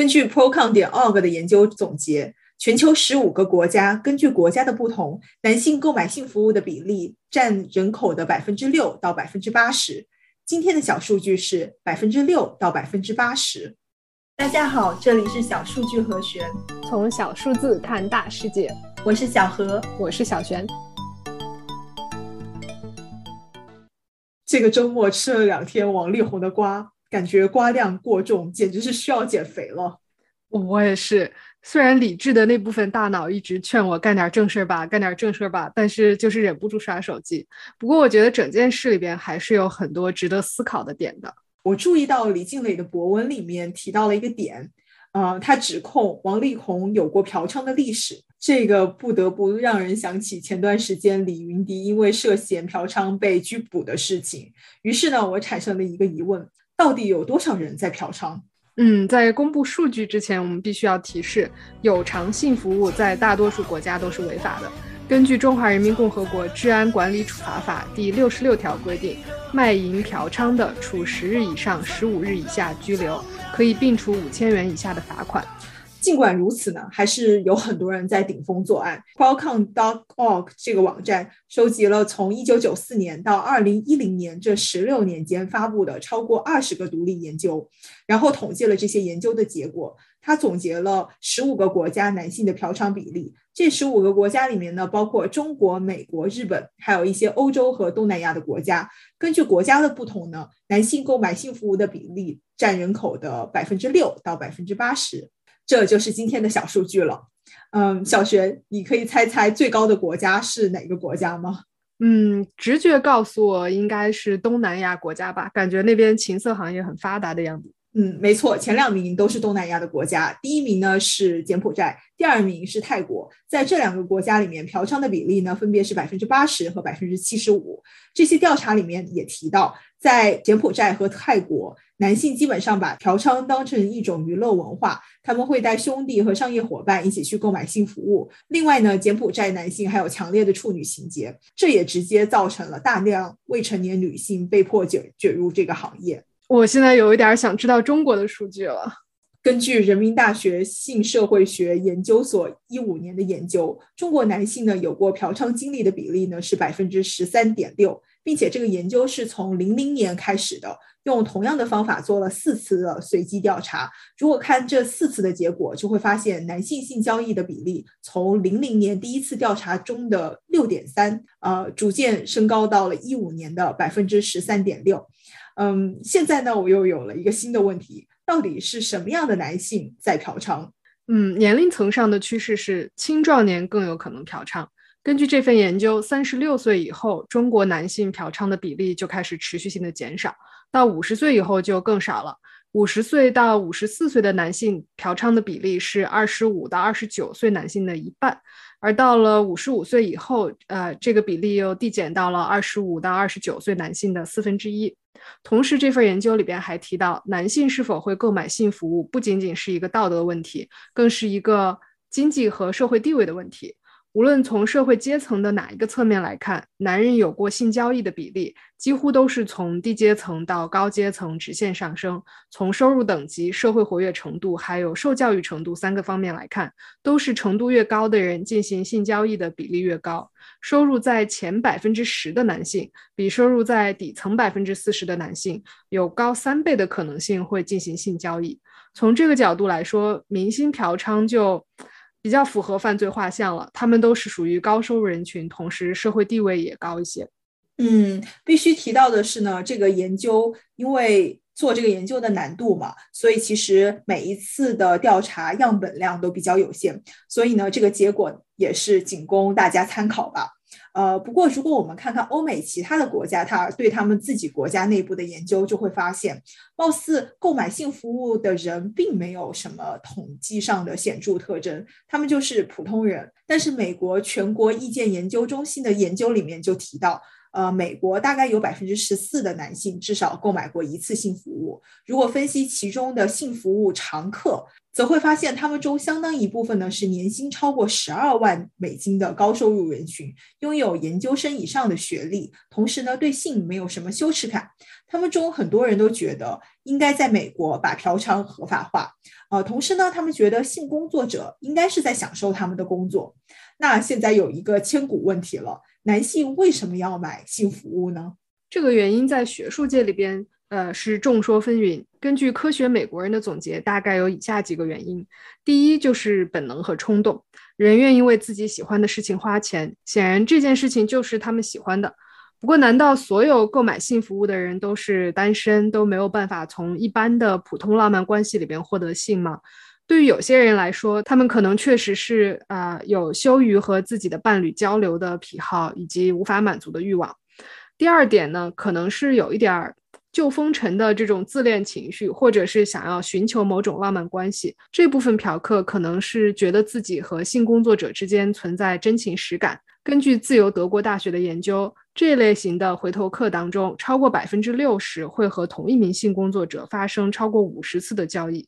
根据 Procon 点 org 的研究总结，全球十五个国家根据国家的不同，男性购买性服务的比例占人口的百分之六到百分之八十。今天的小数据是百分之六到百分之八十。大家好，这里是小数据和弦，从小数字看大世界。我是小何，我是小璇。这个周末吃了两天王力宏的瓜，感觉瓜量过重，简直是需要减肥了。我也是，虽然理智的那部分大脑一直劝我干点正事儿吧，干点正事儿吧，但是就是忍不住刷手机。不过我觉得整件事里边还是有很多值得思考的点的。我注意到李静蕾的博文里面提到了一个点，呃，他指控王力宏有过嫖娼的历史，这个不得不让人想起前段时间李云迪因为涉嫌嫖娼被拘捕的事情。于是呢，我产生了一个疑问：到底有多少人在嫖娼？嗯，在公布数据之前，我们必须要提示，有偿性服务在大多数国家都是违法的。根据《中华人民共和国治安管理处罚法》第六十六条规定，卖淫嫖娼的，处十日以上十五日以下拘留，可以并处五千元以下的罚款。尽管如此呢，还是有很多人在顶风作案。Qualcomm.org 这个网站收集了从1994年到2010年这十六年间发布的超过二十个独立研究，然后统计了这些研究的结果。他总结了十五个国家男性的嫖娼比例。这十五个国家里面呢，包括中国、美国、日本，还有一些欧洲和东南亚的国家。根据国家的不同呢，男性购买性服务的比例占人口的百分之六到百分之八十。这就是今天的小数据了。嗯，小学，你可以猜猜最高的国家是哪个国家吗？嗯，直觉告诉我应该是东南亚国家吧，感觉那边情色行业很发达的样子。嗯，没错，前两名都是东南亚的国家，第一名呢是柬埔寨，第二名是泰国。在这两个国家里面，嫖娼的比例呢分别是百分之八十和百分之七十五。这些调查里面也提到，在柬埔寨和泰国。男性基本上把嫖娼当成一种娱乐文化，他们会带兄弟和商业伙伴一起去购买性服务。另外呢，柬埔寨男性还有强烈的处女情节，这也直接造成了大量未成年女性被迫卷卷入这个行业。我现在有一点想知道中国的数据了。根据人民大学性社会学研究所一五年的研究，中国男性呢有过嫖娼经历的比例呢是百分之十三点六，并且这个研究是从零零年开始的，用同样的方法做了四次的随机调查。如果看这四次的结果，就会发现男性性交易的比例从零零年第一次调查中的六点三，呃，逐渐升高到了一五年的百分之十三点六。嗯，现在呢，我又有了一个新的问题。到底是什么样的男性在嫖娼？嗯，年龄层上的趋势是青壮年更有可能嫖娼。根据这份研究，三十六岁以后，中国男性嫖娼的比例就开始持续性的减少，到五十岁以后就更少了。五十岁到五十四岁的男性嫖娼的比例是二十五到二十九岁男性的一半，而到了五十五岁以后，呃，这个比例又递减到了二十五到二十九岁男性的四分之一。同时，这份研究里边还提到，男性是否会购买性服务，不仅仅是一个道德问题，更是一个经济和社会地位的问题。无论从社会阶层的哪一个侧面来看，男人有过性交易的比例几乎都是从低阶层到高阶层直线上升。从收入等级、社会活跃程度还有受教育程度三个方面来看，都是程度越高的人进行性交易的比例越高。收入在前百分之十的男性，比收入在底层百分之四十的男性有高三倍的可能性会进行性交易。从这个角度来说，明星嫖娼就。比较符合犯罪画像了，他们都是属于高收入人群，同时社会地位也高一些。嗯，必须提到的是呢，这个研究因为做这个研究的难度嘛，所以其实每一次的调查样本量都比较有限，所以呢，这个结果也是仅供大家参考吧。呃，不过如果我们看看欧美其他的国家，他对他们自己国家内部的研究，就会发现，貌似购买性服务的人并没有什么统计上的显著特征，他们就是普通人。但是美国全国意见研究中心的研究里面就提到。呃，美国大概有百分之十四的男性至少购买过一次性服务。如果分析其中的性服务常客，则会发现他们中相当一部分呢是年薪超过十二万美金的高收入人群，拥有研究生以上的学历，同时呢对性没有什么羞耻感。他们中很多人都觉得。应该在美国把嫖娼合法化。呃，同时呢，他们觉得性工作者应该是在享受他们的工作。那现在有一个千古问题了：男性为什么要买性服务呢？这个原因在学术界里边，呃，是众说纷纭。根据科学美国人的总结，大概有以下几个原因：第一，就是本能和冲动，人愿意为自己喜欢的事情花钱，显然这件事情就是他们喜欢的。不过，难道所有购买性服务的人都是单身，都没有办法从一般的普通浪漫关系里边获得性吗？对于有些人来说，他们可能确实是啊，有羞于和自己的伴侣交流的癖好，以及无法满足的欲望。第二点呢，可能是有一点儿旧风尘的这种自恋情绪，或者是想要寻求某种浪漫关系。这部分嫖客可能是觉得自己和性工作者之间存在真情实感。根据自由德国大学的研究，这类型的回头客当中，超过百分之六十会和同一名性工作者发生超过五十次的交易。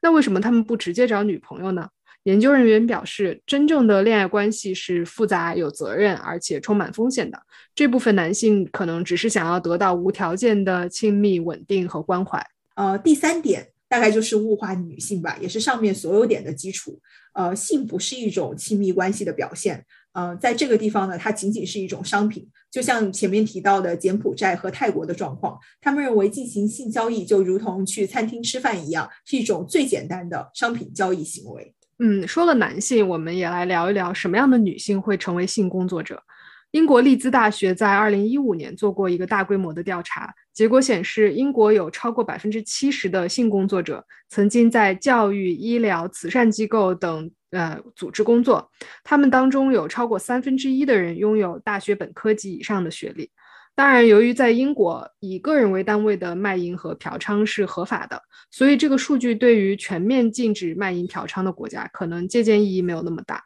那为什么他们不直接找女朋友呢？研究人员表示，真正的恋爱关系是复杂、有责任，而且充满风险的。这部分男性可能只是想要得到无条件的亲密、稳定和关怀。呃，第三点大概就是物化女性吧，也是上面所有点的基础。呃，性不是一种亲密关系的表现。呃，在这个地方呢，它仅仅是一种商品，就像前面提到的柬埔寨和泰国的状况，他们认为进行性交易就如同去餐厅吃饭一样，是一种最简单的商品交易行为。嗯，说了男性，我们也来聊一聊什么样的女性会成为性工作者。英国利兹大学在二零一五年做过一个大规模的调查，结果显示，英国有超过百分之七十的性工作者曾经在教育、医疗、慈善机构等呃组织工作，他们当中有超过三分之一的人拥有大学本科及以上的学历。当然，由于在英国以个人为单位的卖淫和嫖娼是合法的，所以这个数据对于全面禁止卖淫嫖娼的国家，可能借鉴意义没有那么大。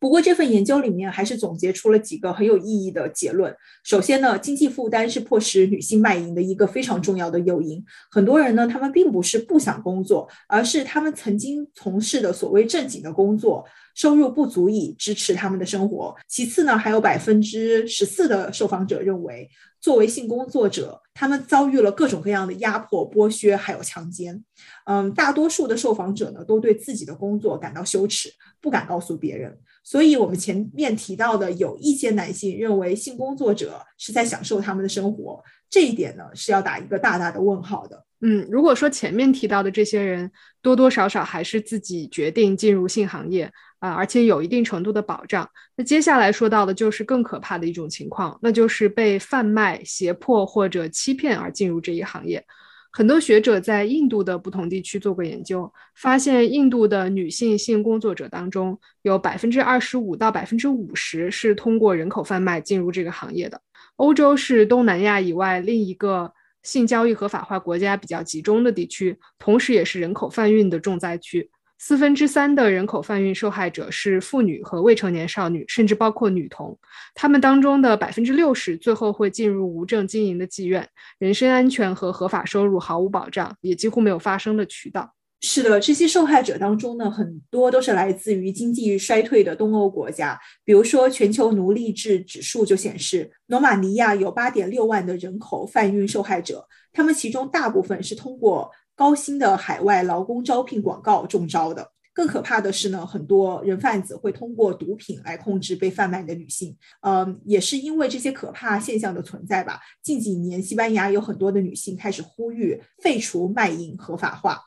不过这份研究里面还是总结出了几个很有意义的结论。首先呢，经济负担是迫使女性卖淫的一个非常重要的诱因。很多人呢，他们并不是不想工作，而是他们曾经从事的所谓正经的工作，收入不足以支持他们的生活。其次呢，还有百分之十四的受访者认为。作为性工作者，他们遭遇了各种各样的压迫、剥削，还有强奸。嗯，大多数的受访者呢，都对自己的工作感到羞耻，不敢告诉别人。所以，我们前面提到的，有一些男性认为性工作者是在享受他们的生活，这一点呢，是要打一个大大的问号的。嗯，如果说前面提到的这些人多多少少还是自己决定进入性行业啊，而且有一定程度的保障，那接下来说到的就是更可怕的一种情况，那就是被贩卖、胁迫或者欺骗而进入这一行业。很多学者在印度的不同地区做过研究，发现印度的女性性工作者当中，有百分之二十五到百分之五十是通过人口贩卖进入这个行业的。欧洲是东南亚以外另一个。性交易合法化国家比较集中的地区，同时也是人口贩运的重灾区。四分之三的人口贩运受害者是妇女和未成年少女，甚至包括女童。他们当中的百分之六十最后会进入无证经营的妓院，人身安全和合法收入毫无保障，也几乎没有发声的渠道。是的，这些受害者当中呢，很多都是来自于经济衰退的东欧国家。比如说，全球奴隶制指数就显示，罗马尼亚有八点六万的人口贩运受害者，他们其中大部分是通过高薪的海外劳工招聘广告中招的。更可怕的是呢，很多人贩子会通过毒品来控制被贩卖的女性。嗯，也是因为这些可怕现象的存在吧，近几年西班牙有很多的女性开始呼吁废除卖淫合法化。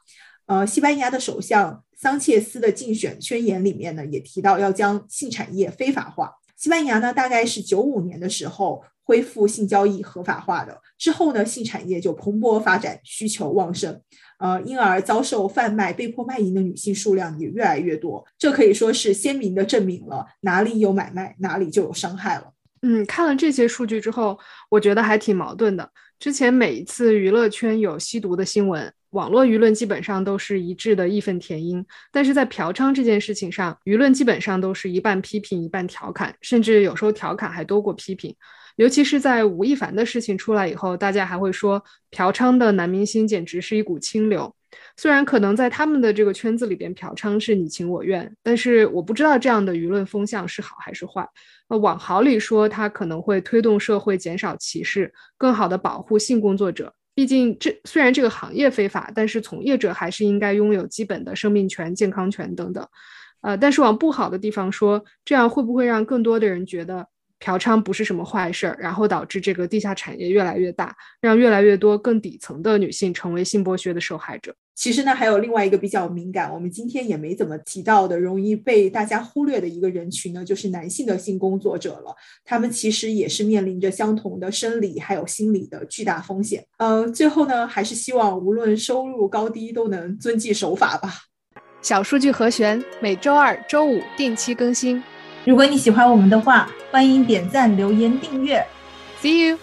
呃，西班牙的首相桑切斯的竞选宣言里面呢，也提到要将性产业非法化。西班牙呢，大概是九五年的时候恢复性交易合法化的，之后呢，性产业就蓬勃发展，需求旺盛，呃，因而遭受贩卖、被迫卖淫的女性数量也越来越多。这可以说是鲜明的证明了哪里有买卖，哪里就有伤害了。嗯，看了这些数据之后，我觉得还挺矛盾的。之前每一次娱乐圈有吸毒的新闻。网络舆论基本上都是一致的义愤填膺，但是在嫖娼这件事情上，舆论基本上都是一半批评一半调侃，甚至有时候调侃还多过批评。尤其是在吴亦凡的事情出来以后，大家还会说嫖娼的男明星简直是一股清流。虽然可能在他们的这个圈子里边，嫖娼是你情我愿，但是我不知道这样的舆论风向是好还是坏。呃，往好里说他可能会推动社会减少歧视，更好的保护性工作者。毕竟这虽然这个行业非法，但是从业者还是应该拥有基本的生命权、健康权等等。呃，但是往不好的地方说，这样会不会让更多的人觉得？嫖娼不是什么坏事儿，然后导致这个地下产业越来越大，让越来越多更底层的女性成为性剥削的受害者。其实呢，还有另外一个比较敏感，我们今天也没怎么提到的，容易被大家忽略的一个人群呢，就是男性的性工作者了。他们其实也是面临着相同的生理还有心理的巨大风险。呃，最后呢，还是希望无论收入高低都能遵纪守法吧。小数据和弦每周二、周五定期更新。如果你喜欢我们的话，欢迎点赞、留言、订阅。See you.